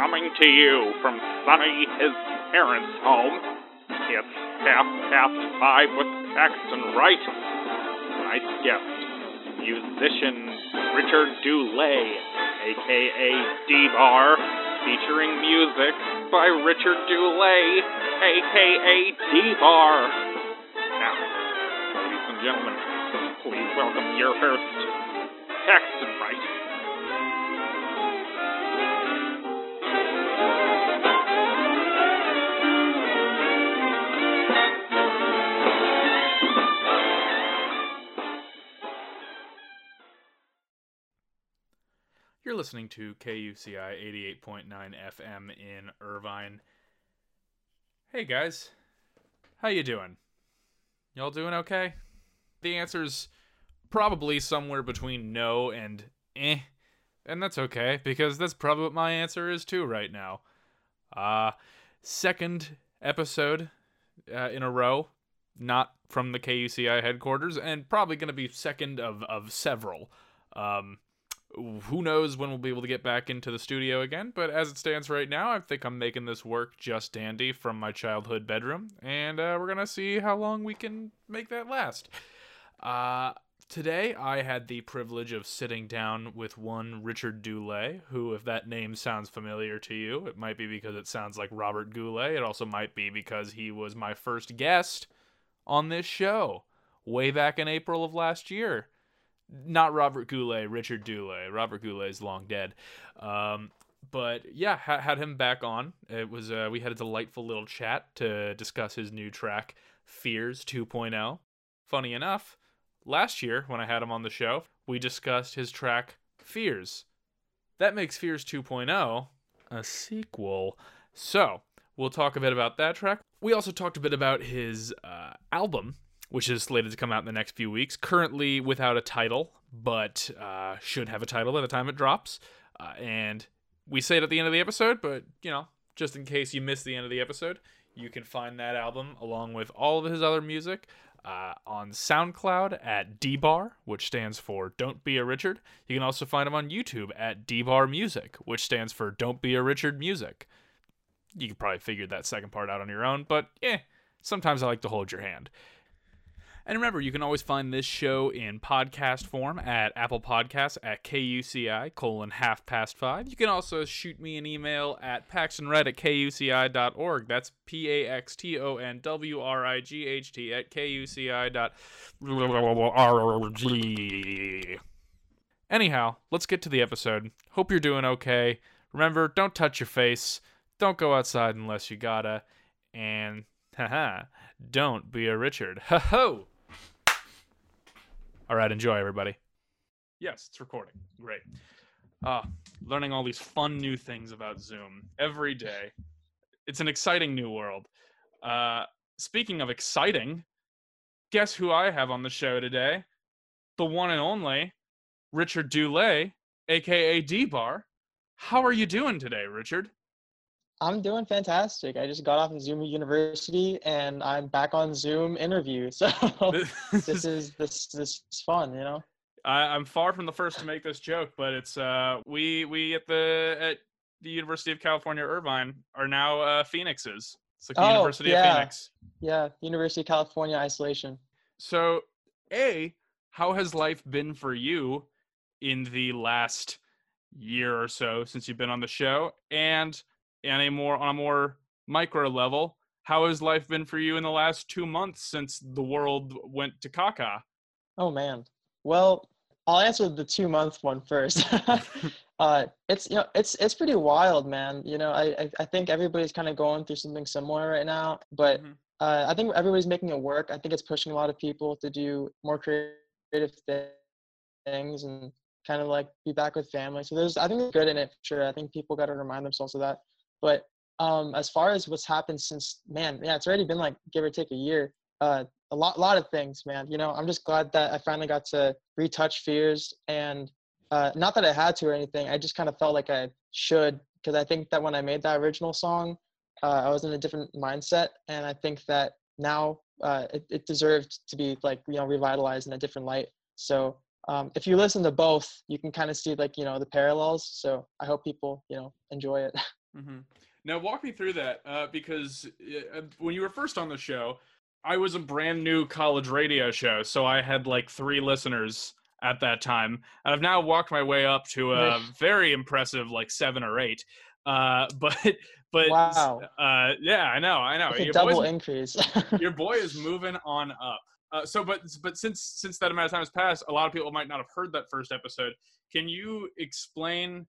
coming to you from Sonny, his parents' home. It's half past five with Paxton Wright. Tonight's guest, musician Richard Dulay, aka D-Bar, featuring music by Richard Dulay, aka D-Bar. Now, ladies and gentlemen, please welcome your host, Paxton Wright. You're listening to KUCI 88.9 FM in Irvine. Hey guys, how you doing? Y'all doing okay? The answer's probably somewhere between no and eh, and that's okay because that's probably what my answer is too right now. Uh second episode uh, in a row, not from the KUCI headquarters, and probably going to be second of of several. Um, who knows when we'll be able to get back into the studio again, but as it stands right now, I think I'm making this work just dandy from my childhood bedroom, and uh, we're gonna see how long we can make that last. Uh, today, I had the privilege of sitting down with one Richard Dulay, who, if that name sounds familiar to you, it might be because it sounds like Robert Goulet. It also might be because he was my first guest on this show way back in April of last year not Robert Goulet, Richard Dulay. Robert Goulet is long dead. Um, but yeah, ha- had him back on. It was uh, we had a delightful little chat to discuss his new track, Fears 2.0. Funny enough, last year when I had him on the show, we discussed his track Fears. That makes Fears 2.0 a sequel. So we'll talk a bit about that track. We also talked a bit about his uh, album which is slated to come out in the next few weeks. Currently without a title, but uh, should have a title by the time it drops. Uh, and we say it at the end of the episode, but you know, just in case you missed the end of the episode, you can find that album along with all of his other music uh, on SoundCloud at DBar, which stands for Don't Be a Richard. You can also find him on YouTube at DBar Music, which stands for Don't Be a Richard Music. You can probably figure that second part out on your own, but eh, sometimes I like to hold your hand. And remember, you can always find this show in podcast form at Apple Podcasts at KUCI colon half past five. You can also shoot me an email at paxtonwright at KUCI.org. That's P A X T O N W R I G H T at KUCI dot Anyhow, let's get to the episode. Hope you're doing okay. Remember, don't touch your face. Don't go outside unless you gotta. And, haha, don't be a Richard. Ho ho! All right, enjoy, everybody. Yes, it's recording. Great. Uh, learning all these fun new things about Zoom every day. It's an exciting new world. Uh, speaking of exciting, guess who I have on the show today? The one and only Richard Dulay, aka D Bar. How are you doing today, Richard? I'm doing fantastic. I just got off of Zoom University and I'm back on Zoom interview. So this is this this is fun, you know. I, am far from the first to make this joke, but it's uh we we at the at the University of California Irvine are now uh Phoenixes. It's like the oh, University yeah. of Phoenix. Yeah, University of California isolation. So, A, how has life been for you in the last year or so since you've been on the show? And and a more on a more micro level, how has life been for you in the last two months since the world went to caca? Oh man. Well, I'll answer the two month one first. uh, it's you know it's it's pretty wild, man. You know, I I think everybody's kind of going through something similar right now, but mm-hmm. uh, I think everybody's making it work. I think it's pushing a lot of people to do more creative things and kind of like be back with family. So there's I think there's good in it for sure. I think people got to remind themselves of that. But um, as far as what's happened since, man, yeah, it's already been like give or take a year. Uh, a lot, lot of things, man. You know, I'm just glad that I finally got to retouch fears, and uh, not that I had to or anything. I just kind of felt like I should because I think that when I made that original song, uh, I was in a different mindset, and I think that now uh, it, it deserved to be like you know revitalized in a different light. So um, if you listen to both, you can kind of see like you know the parallels. So I hope people you know enjoy it. Mm-hmm. Now, walk me through that uh, because uh, when you were first on the show, I was a brand new college radio show, so I had like three listeners at that time. And I've now walked my way up to a very impressive like seven or eight. Uh, but but wow. uh, yeah, I know, I know. A double increase. your boy is moving on up. Uh, so, but but since since that amount of time has passed, a lot of people might not have heard that first episode. Can you explain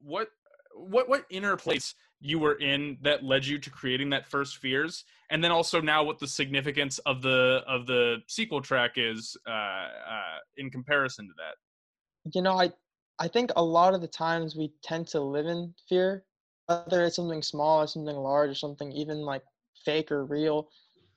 what what what inner place you were in that led you to creating that first fears? And then also now what the significance of the of the sequel track is uh, uh, in comparison to that. You know i i think a lot of the times we tend to live in fear whether it's something small or something large or something even like fake or real.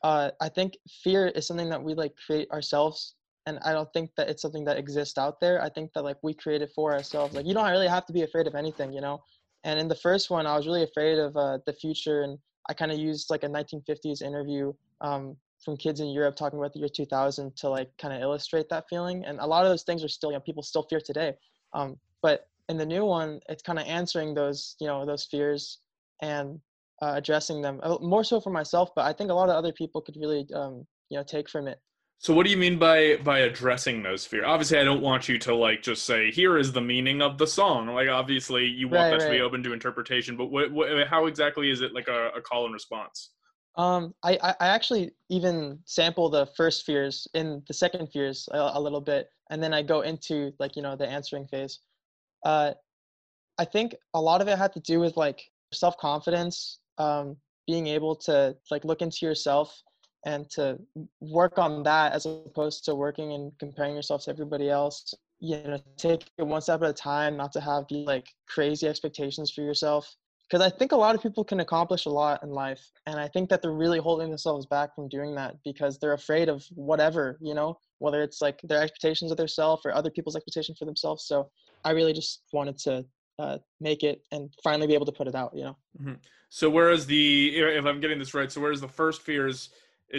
Uh, i think fear is something that we like create ourselves and i don't think that it's something that exists out there. I think that like we create it for ourselves. Like you don't really have to be afraid of anything you know and in the first one, I was really afraid of uh, the future, and I kind of used like a 1950s interview um, from kids in Europe talking about the year 2000 to like kind of illustrate that feeling. And a lot of those things are still, you know, people still fear today. Um, but in the new one, it's kind of answering those, you know, those fears and uh, addressing them more so for myself. But I think a lot of other people could really, um, you know, take from it. So what do you mean by by addressing those fears? Obviously, I don't want you to like just say here is the meaning of the song. Like obviously, you want Right, that to be open to interpretation. But what, what how exactly is it like a, a call and response? Um, I, I I actually even sample the first fears in the second fears a, a little bit, and then I go into like you know the answering phase. Uh, I think a lot of it had to do with like self confidence, um, being able to like look into yourself and to work on that as opposed to working and comparing yourself to everybody else. You know, take it one step at a time, not to have like crazy expectations for yourself because I think a lot of people can accomplish a lot in life, and I think that they're really holding themselves back from doing that because they're afraid of whatever, you know, whether it's like their expectations of themselves or other people's expectations for themselves. So I really just wanted to uh, make it and finally be able to put it out, you know. So whereas the if I'm getting this right, so whereas the first fears is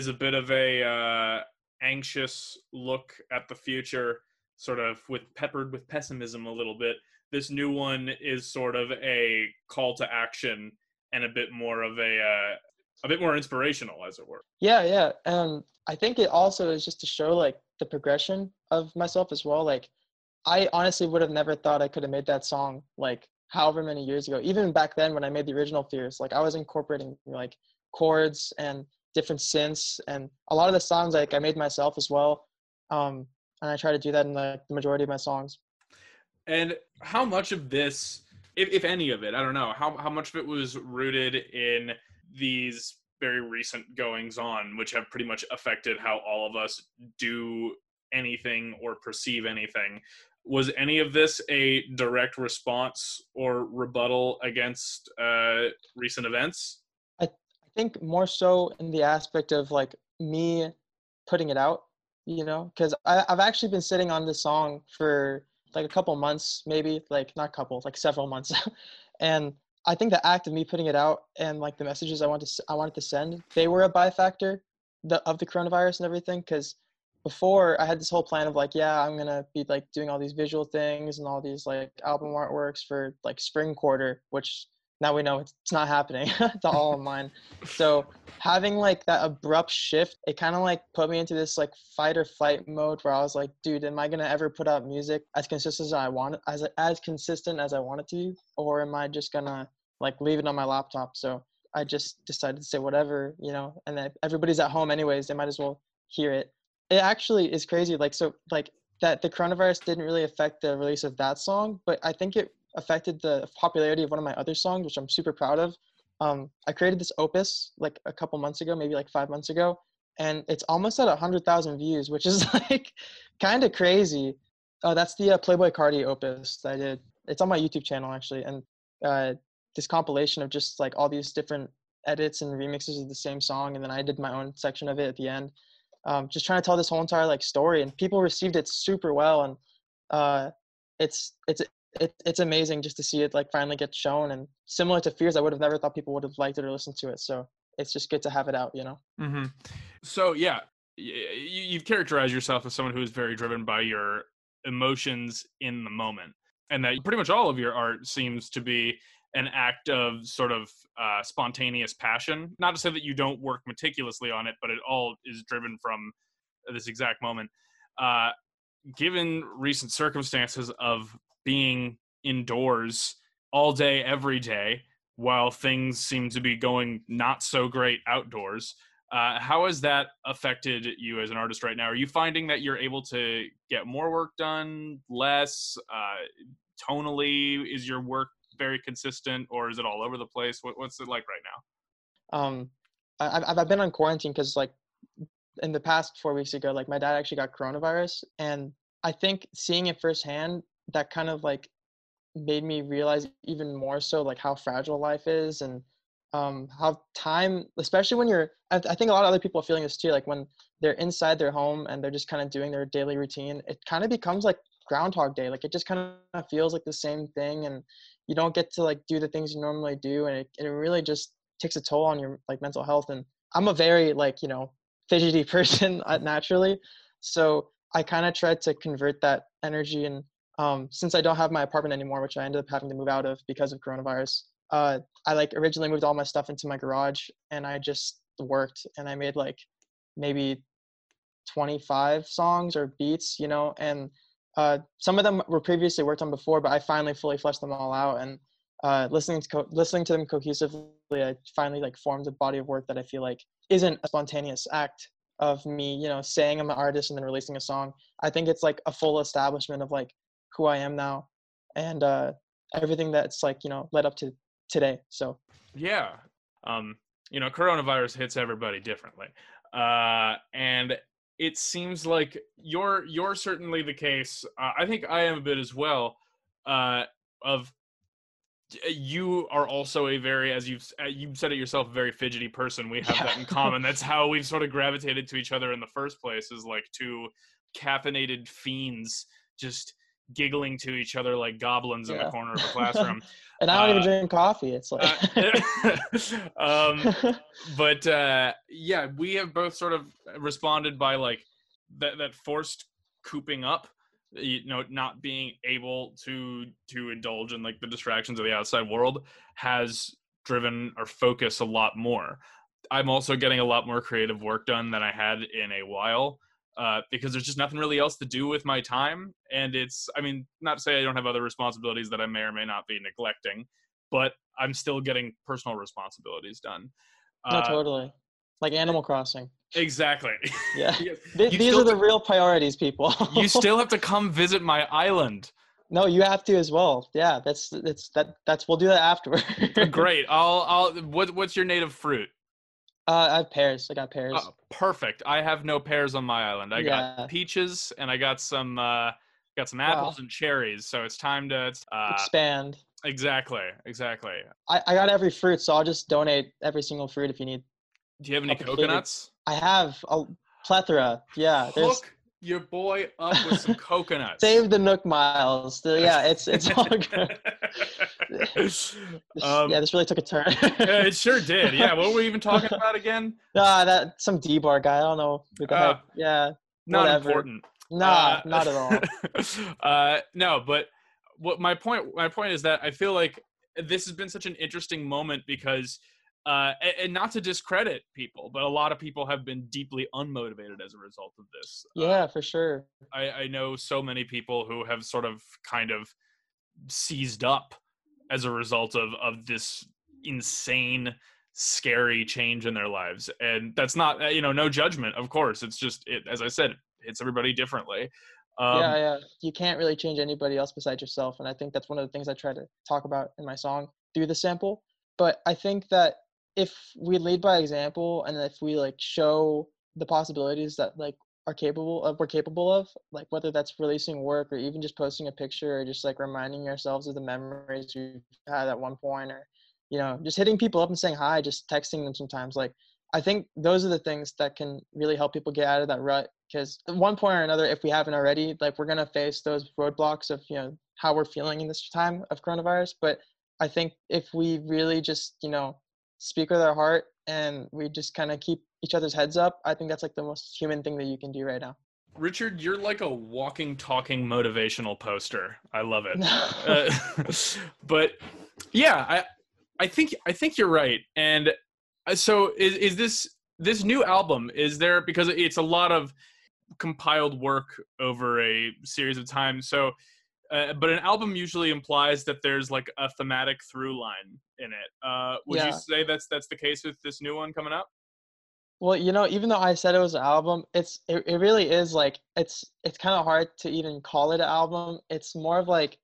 a bit of a uh, anxious look at the future, sort of with peppered with pessimism a little bit. This new one is sort of a call to action and a bit more of a uh, a bit more inspirational, as it were. Yeah, yeah. Um, I think it also is just to show like the progression of myself as well. Like, I honestly would have never thought I could have made that song like however many years ago. Even back then when I made the original Fears, like I was incorporating like chords and different synths and a lot of the songs like I made myself as well. Um, and I try to do that in like the majority of my songs. And how much of this, if, if any of it, I don't know, how, how much of it was rooted in these very recent goings on, which have pretty much affected how all of us do anything or perceive anything? Was any of this a direct response or rebuttal against uh, recent events? Think more so in the aspect of like me putting it out, you know, because I've actually been sitting on this song for like a couple months, maybe like not a couple, like several months, and I think the act of me putting it out and like the messages I wanted to I wanted to send, they were a byfactor the of the coronavirus and everything. Because before I had this whole plan of like, yeah, I'm gonna be like doing all these visual things and all these like album artworks for like spring quarter, which now we know it's, not happening. it's all online. So having like that abrupt shift, it kind of like put me into this like fight or flight mode where I was like, dude, am I gonna ever put out music as consistent as I want as as consistent as I want it to be, or am I just gonna like leave it on my laptop? So I just decided to say whatever, you know, and then everybody's at home anyways, they might as well hear it. It actually is crazy, like so like that the coronavirus didn't really affect the release of that song, but I think it affected the popularity of one of my other songs, which I'm super proud of. Um, I created this opus like a couple months ago, maybe like five months ago, and it's almost at a hundred thousand views, which is like kind of crazy. Uh, that's the uh, Playboi Carti opus that I did. It's on my YouTube channel actually, and uh, this compilation of just like all these different edits and remixes of the same song, and then I did my own section of it at the end. Um, just trying to tell this whole entire like story, and people received it super well, and uh, it's it's it, it's amazing just to see it like finally get shown and similar to fears i would have never thought people would have liked it or listened to it so it's just good to have it out you know Mm-hmm. So yeah, y- y- you've characterized yourself as someone who is very driven by your emotions in the moment, and that pretty much all of your art seems to be an act of sort of uh, spontaneous passion. Not to say that you don't work meticulously on it, but it all is driven from this exact moment. Uh, given recent circumstances of being indoors all day, every day, while things seem to be going not so great outdoors, uh, how has that affected you as an artist right now? Are you finding that you're able to get more work done, less? Uh, tonally, is your work very consistent, or is it all over the place? What, what's it like right now? Um, I, I've I've been on quarantine because like in the past four weeks ago, like my dad actually got coronavirus, and I think seeing it firsthand, that kind of like made me realize even more so like how fragile life is and um, how time, especially when you're, I, I, think a lot of other people are feeling this too. Like when they're inside their home and they're just kind of doing their daily routine, it kind of becomes like Groundhog Day. Like it just kind of feels like the same thing, and you don't get to like do the things you normally do, and it, it really just takes a toll on your like mental health. And I'm a very like you know fidgety person uh, naturally, so I kind of tried to convert that energy and um, since I don't have my apartment anymore, which I ended up having to move out of because of coronavirus, uh, I like originally moved all my stuff into my garage and I just worked and I made like maybe 25 songs or beats, you know, and uh, some of them were previously worked on before, but I finally fully fleshed them all out and uh, listening to co- listening to them cohesively, I finally like formed a body of work that I feel like isn't a spontaneous act of me, you know, saying I'm an artist and then releasing a song. I think it's like a full establishment of like who I am now and uh, everything that's like you know led up to today. So yeah, um, you know, coronavirus hits everybody differently, uh, and it seems like you're you're certainly the case. Uh, I think I am a bit as well. Uh, of you are also a very, as you've uh, you said it yourself, a very fidgety person. We have yeah. that in common. That's how we've sort of gravitated to each other in the first place. Is like two caffeinated fiends just giggling to each other like goblins yeah. in the corner of the classroom. and I don't uh, even drink coffee. It's like, uh, um, but uh, yeah, we have both sort of responded by like that that forced cooping up. You know, not being able to to indulge in like the distractions of the outside world has driven our focus a lot more. I'm also getting a lot more creative work done than I had in a while uh, because there's just nothing really else to do with my time. And it's, I mean, not to say I don't have other responsibilities that I may or may not be neglecting, but I'm still getting personal responsibilities done. No, uh, totally. Like Animal Crossing. Exactly. Yeah. These are the real priorities, people. you still have to come visit my island. No, you have to as well. Yeah, that's that's that that's we'll do that afterward. Great. I'll I'll what what's your native fruit? Uh, I have pears. I got pears. Oh, perfect. I have no pears on my island. I yeah. got peaches and I got some uh, got some apples wow. and cherries. So it's time to uh, expand. Exactly. Exactly. I, I got every fruit, so I'll just donate every single fruit if you need. Do you have any coconuts? I have a plethora. Yeah. There's your boy up with some coconuts. Save the Nook miles. Yeah, it's it's all good. um, yeah, this really took a turn. yeah, it sure did. Yeah, what were we even talking about again? Nah, that some D bar guy. I don't know. Uh, yeah, not whatever. important. Nah, uh, not at all. uh, no, but what my point my point is that I feel like this has been such an interesting moment because uh, and, and, not to discredit people, but a lot of people have been deeply unmotivated as a result of this. Yeah, uh, for sure. I, I know so many people who have sort of kind of seized up as a result of of this insane scary change in their lives. And that's not uh, you know no judgment of course. It's just it as i said it hits everybody differently. Um, yeah yeah. You can't really change anybody else besides yourself. And i think that's one of the things i try to talk about in my song through the sample. But i think that if we lead by example and if we like show the possibilities that like are capable of we're capable of like whether that's releasing work or even just posting a picture or just like reminding ourselves of the memories we've had at one point or you know just hitting people up and saying hi just texting them sometimes like i think those are the things that can really help people get out of that rut because at one point or another if we haven't already like we're going to face those roadblocks of you know how we're feeling in this time of coronavirus but i think if we really just you know speak with our heart and we just kind of keep each other's heads up i think that's like the most human thing that you can do right now richard you're like a walking talking motivational poster i love it uh, but Yeah, I I think I think you're right. And uh, so is is this this new album is there because it's a lot of compiled work over a series of time. So uh, but an album usually implies that there's like a thematic through line in it. Uh, would Yeah. you say that's that's the case with this new one coming up? Well, you know, even though I said it was an album, it's it, it really is like it's it's kind of hard to even call it an album. It's more of like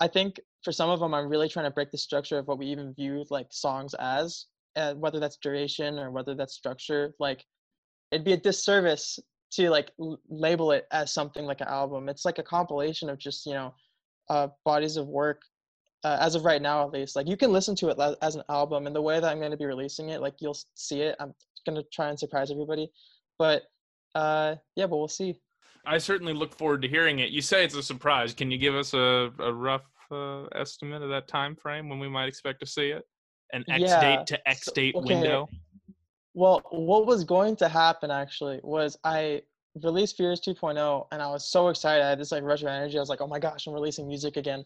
I think for some of them I'm really trying to break the structure of what we even view like songs as, uh, whether that's duration or whether that's structure. Like it'd be a disservice to like l- label it as something like an album. It's like a compilation of just, you know, uh bodies of work uh, as of right now at least like you can listen to it as an album and the way that i'm going to be releasing it like you'll see it i'm going to try and surprise everybody but uh yeah but we'll see I certainly look forward to hearing it. You say it's a surprise. Can you give us a, a rough uh, estimate of that time frame when we might expect to see it? An X Yeah, date to X date okay. window. well what was going to happen actually was i released fears 2.0 and i was so excited. I had this like rush of energy. I was like oh my gosh i'm releasing music again.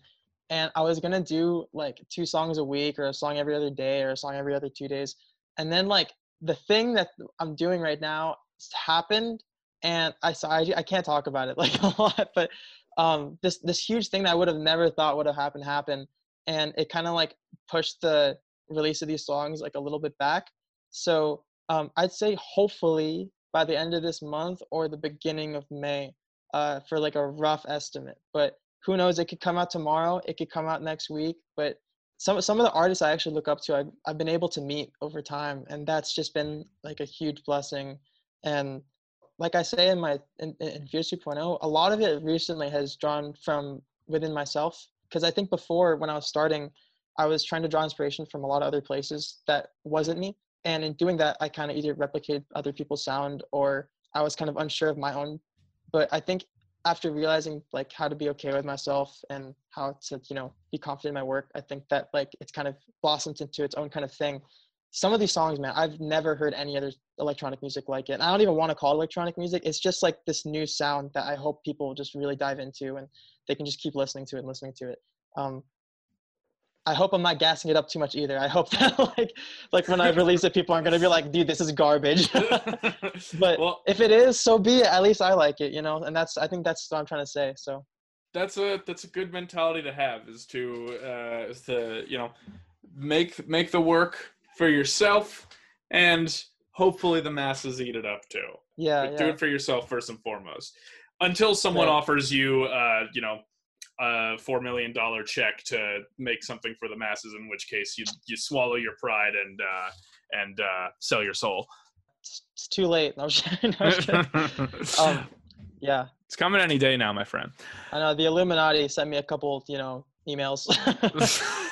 And i was to do like two songs a week or a song every other day or a song every other two days. And then like the thing that i'm doing right now happened and i saw I, I can't talk about it like a lot but um this this huge thing that i would have never thought would have happened happened and it kind of like pushed the release of these songs like a little bit back. So um, I'd say hopefully by the end of this month or the beginning of May uh, for like a rough estimate. But who knows? It could come out tomorrow. It could come out next week. But some some of the artists I actually look up to, I've, I've been able to meet over time, and that's just been like a huge blessing. And like I say in my in, in Fears 2.0, a lot of it recently has drawn from within myself because I think before when I was starting, I was trying to draw inspiration from a lot of other places that wasn't me and in doing that i kind of either replicated other people's sound or i was kind of unsure of my own. But i think after realizing like how to be okay with myself and how to you know be confident in my work i think that like it's kind of blossomed into its own kind of thing. Some of these songs man i've never heard any other electronic music like it and i don't even want to call it electronic music. It's just like this new sound that i hope people just really dive into and they can just keep listening to it and listening to it. Um, I hope I'm not gassing it up too much either. I hope that like like when I release it, people aren't gonna be like, dude, this is garbage. but well, if it is, so be it. At least I like it, you know. And that's I think that's what I'm trying to say. So that's a that's a good mentality to have is to uh, is to you know make make the work for yourself and hopefully the masses eat it up too. yeah, But do it for yourself first and foremost. Until someone Right. offers you, uh, you know, a four million dollar check to make something for the masses, in which case you you swallow your pride and uh, and uh, sell your soul. it's, it's too late. No, I'm just kidding. No, I'm just kidding. um, yeah, it's coming any day now, my friend. I know the Illuminati sent me a couple, you know, emails.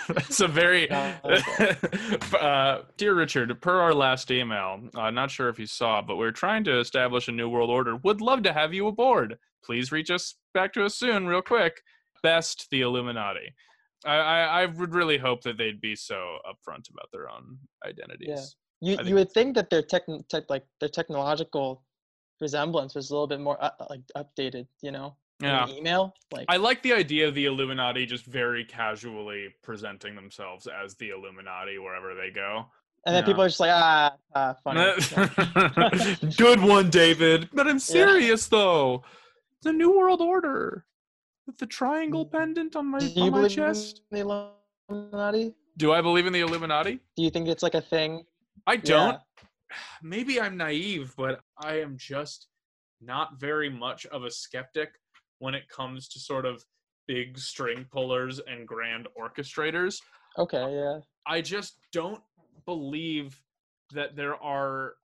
That's a very uh, dear Richard. Per our last email, uh, not sure if you saw, but we're trying to establish a new world order. Would love to have you aboard. Please reach us back to us soon, real quick. Best the Illuminati. I, I, I would really hope that they'd be so upfront about their own identities. Yeah. you you would think that their tech, tech like their technological resemblance was a little bit more uh, like updated, you know. Yeah. email like I like the idea of the Illuminati just very casually presenting themselves as the Illuminati wherever they go. and then yeah. people are just like ah, ah funny. Good one, David. But I'm serious though. The New World Order with the triangle pendant on my, Do you on my believe chest. in the Illuminati? Do I believe in the Illuminati? Do you think it's like a thing? I don't. Yeah. Maybe I'm naive, but I am just not very much of a skeptic when it comes to sort of big string pullers and grand orchestrators. Okay, yeah. I just don't believe that there are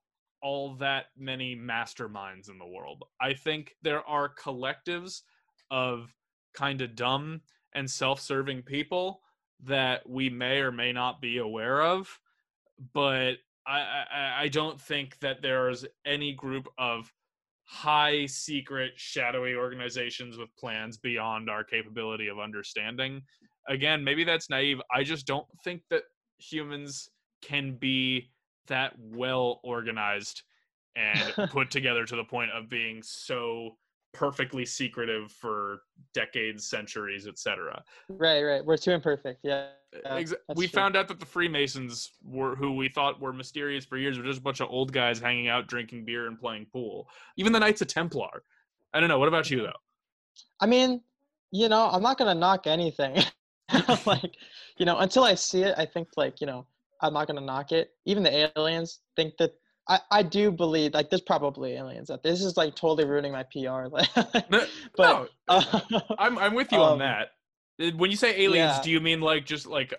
all that many masterminds in the world. I think there are collectives of kind of dumb and self-serving people that we may or may not be aware of, but I, I, I don't think that there's any group of high secret shadowy organizations with plans beyond our capability of understanding. Again maybe that's naive. I just don't think that humans can be that well organized and put together to the point of being so perfectly secretive for decades, centuries, etc. Right, right. We're too imperfect. Yeah. Exa- we true. found out that the Freemasons were who we thought were mysterious for years were just a bunch of old guys hanging out, drinking beer, and playing pool. Even the Knights of Templar. I don't know. What about you though? I mean, you know, I'm not gonna knock anything. like, you know, until I see it, I think like, you know, I'm not gonna knock it. Even the aliens think that I, I do believe like there's probably aliens out there. This is like totally ruining my PR. Like, No, but no, uh, I'm I'm with you on Um, that. Uh, When you say aliens, yeah. do you mean like just like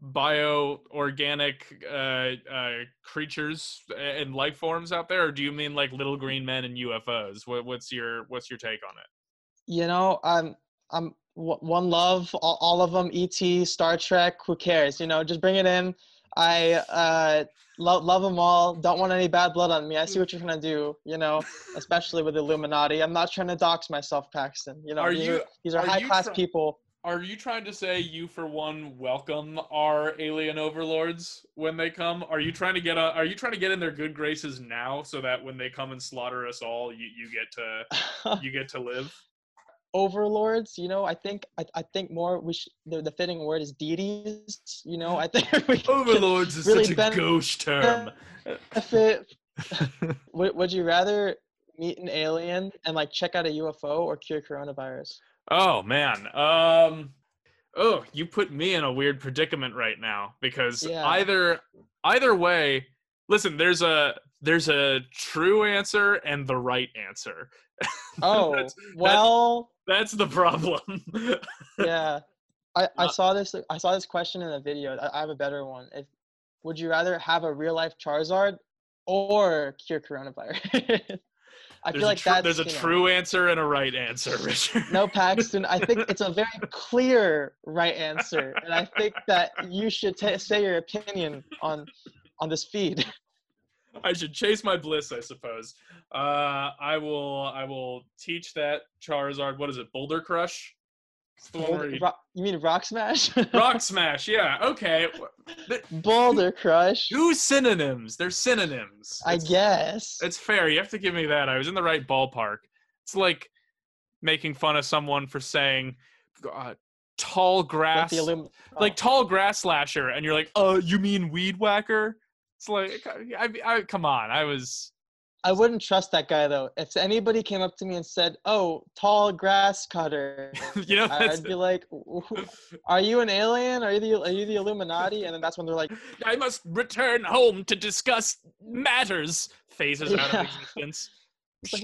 bio organic uh, uh, creatures and life forms out there, or do you mean like little green men and UFOs? What, what's your what's your take on it? you know, I'm I'm w- one love, all, all of them. ET, Star Trek, who cares? You know, just bring it in. I uh, love love them all. Don't want any bad blood on me. I see what you're trying to do. You know, especially with Illuminati. I'm not trying to dox myself, Paxton. You know, Are these you- are, these are are high class people. Are you trying to say you, for one, welcome our alien overlords when they come? Are you trying to get a, Are you trying to get in their good graces now, so that when they come and slaughter us all, you, you get to you get to live? Overlords, you know, I think I, I think more we should the, the fitting word is deities. You know, I think we Overlords is really such a gauche term. benefit would, would you rather meet an alien and like check out a UFO or cure coronavirus? Oh man. Um oh, you put me in a weird predicament right now because Yeah. either either way, listen, there's a there's a true answer and the right answer. Oh, That's- well, That's the problem. yeah. I, I Uh, saw this I saw this question in a video. I, I have a better one. If would you rather have a real life Charizard or cure coronavirus? I there's feel like tr- that's there's a you know, true answer and a right answer, Richard. No, Paxton. I think it's a very clear right answer, and I think that you should ta say your opinion on on this feed. I should chase my bliss, I suppose. Uh, I will. I will teach that Charizard. What is it? Boulder Crush. It's the one where Boulder, you- Ro- you mean Rock Smash? Rock Smash. Yeah. Okay. Boulder Crush. Two synonyms. They're synonyms. I It's- guess. It's fair. You have to give me that. I was in the right ballpark. It's like making fun of someone for saying uh, tall grass, illum- like oh. tall grass slasher, and you're like, "Uh, you mean weed whacker?" It's like, I, I, come on. I was. I wouldn't trust that guy though. If anybody came up to me and said, "Oh, tall grass cutter," you know, that's, I'd be like, "Are you an alien? Are you the are you the Illuminati?" And then that's when they're like, I must return home to discuss matters. Phases out of existence.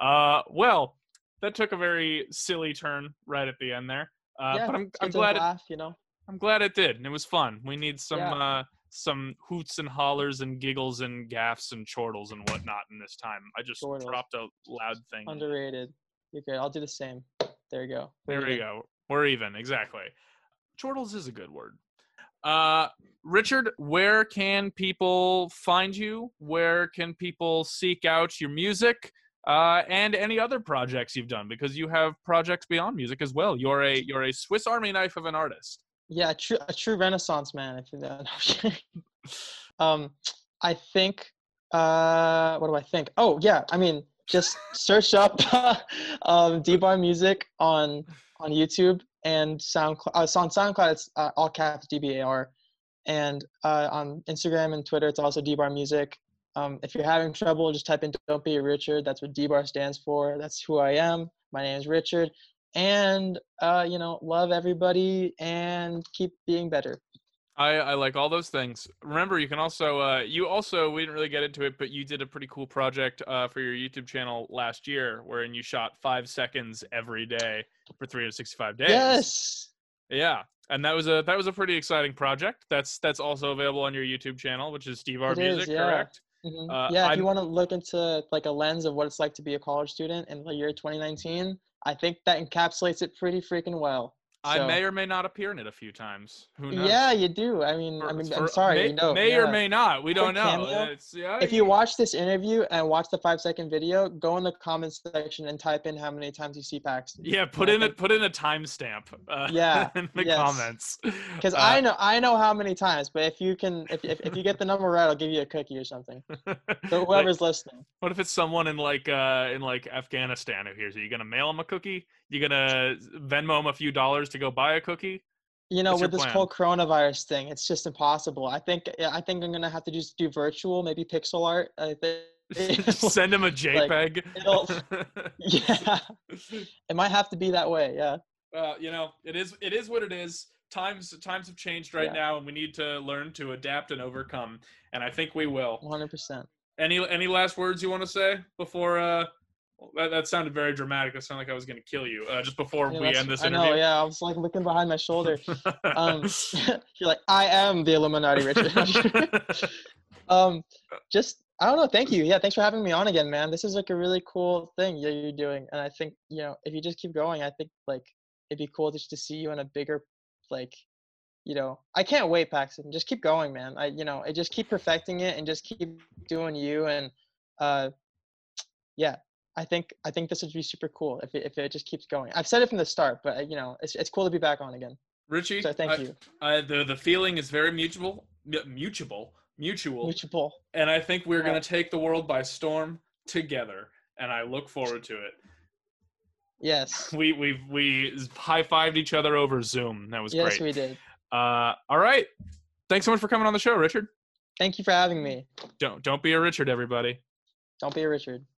uh, well, that took a very silly turn right at the end there. Uh, yeah, but I'm, I'm glad it, you know. I'm glad it did, and it was fun. We need some Yeah. uh, some hoots and hollers and giggles and gaffs and chortles and whatnot in this time. I just Chortles. dropped a loud thing. Underrated. You're good. I'll do the same. There you go. There We're we even. go. We're even. Exactly. Chortles is a good word. Uh, Richard, where can people find you? Where can people seek out your music uh, and any other projects you've done? Because you have projects beyond music as well. You're a you're a Swiss Army knife of an artist. Yeah, a true a true Renaissance man. If you know. um, I think. Uh, what do I think? Oh yeah, I mean, just search up um, D-Bar Music on on YouTube and SoundCloud. Uh, on SoundCloud, it's uh, all caps DBAR, and uh, on Instagram and Twitter, it's also D-Bar Music. Um, if you're having trouble, just type in "Don't be a Richard." That's what D-Bar stands for. That's who I am. My name is Richard, and uh, you know, love everybody and keep being better. I, I like all those things. Remember, you can also uh, you also we didn't really get into it, but you did a pretty cool project uh, for your YouTube channel last year, wherein you shot five seconds every day for 365 days. Yes. Yeah, and that was a that was a pretty exciting project. That's that's also available on your YouTube channel, which is Steve R It is, Music, yeah. correct? Mhm. Uh, yeah, if I'm- you want to look into like a lens of what it's like to be a college student in the year 2019, I think that encapsulates it pretty freaking well. I So- may or may not appear in it a few times. Who knows? Yeah, you do. I mean, I mean, for, I'm sorry. May, you know, may or may not. We don't know. yeah, If you watch this interview and watch the five second video, go in the comments section and type in how many times you see Paxton. yeah, put in a put in a timestamp. Uh, Yeah, in the yes. comments. Because Uh, I know I know how many times, but if you can, if, if, if you get the number right, I'll give you a cookie or something. So like, whoever's listening, what if it's someone in like uh in like Afghanistan who hears it? You gonna mail them a cookie? You gonna Venmo him a few dollars to go buy a cookie? you know, What's with this plan? whole coronavirus thing, it's just impossible. I think I think I'm gonna have to just do virtual, maybe pixel art. I think. Send him a JPEG. it'll- yeah, it might have to be that way. Yeah. Well, you know, it is it is what it is. Times times have changed right Yeah. now, and we need to learn to adapt and overcome. And I think we will. 100%. Any any last words you want to say before? uh that, that sounded very dramatic. That sounded like I was going to kill you. Uh, just before Yeah, we end this interview. I know, yeah. I was like looking behind my shoulder. Um, you're like, I am the Illuminati, Richard. um, just I don't know. Thank you. Yeah, thanks for having me on again, man. This is like a really cool thing that you're doing, and I think you know if you just keep going, I think like it'd be cool just to see you in a bigger, like, you know, I can't wait, Paxton. Just keep going, man. I you know, I just keep perfecting it and just keep doing you, and uh, yeah. I think I think this would be super cool if it, if it just keeps going. I've said it from the start, but uh, you know, it's it's cool to be back on again. Richie, So thank I- you. I, the the feeling is very mutual, mutual, mutual, Mutual. and I think we're Yeah. going to take the world by storm together. And I look forward to it. Yes. We we we high fived each other over Zoom. That was Yes, great. Yes, we did. Uh, all right. Thanks so much for coming on the show, Richard. Thank you for having me. Don't don't be a Richard, everybody. Don't be a Richard.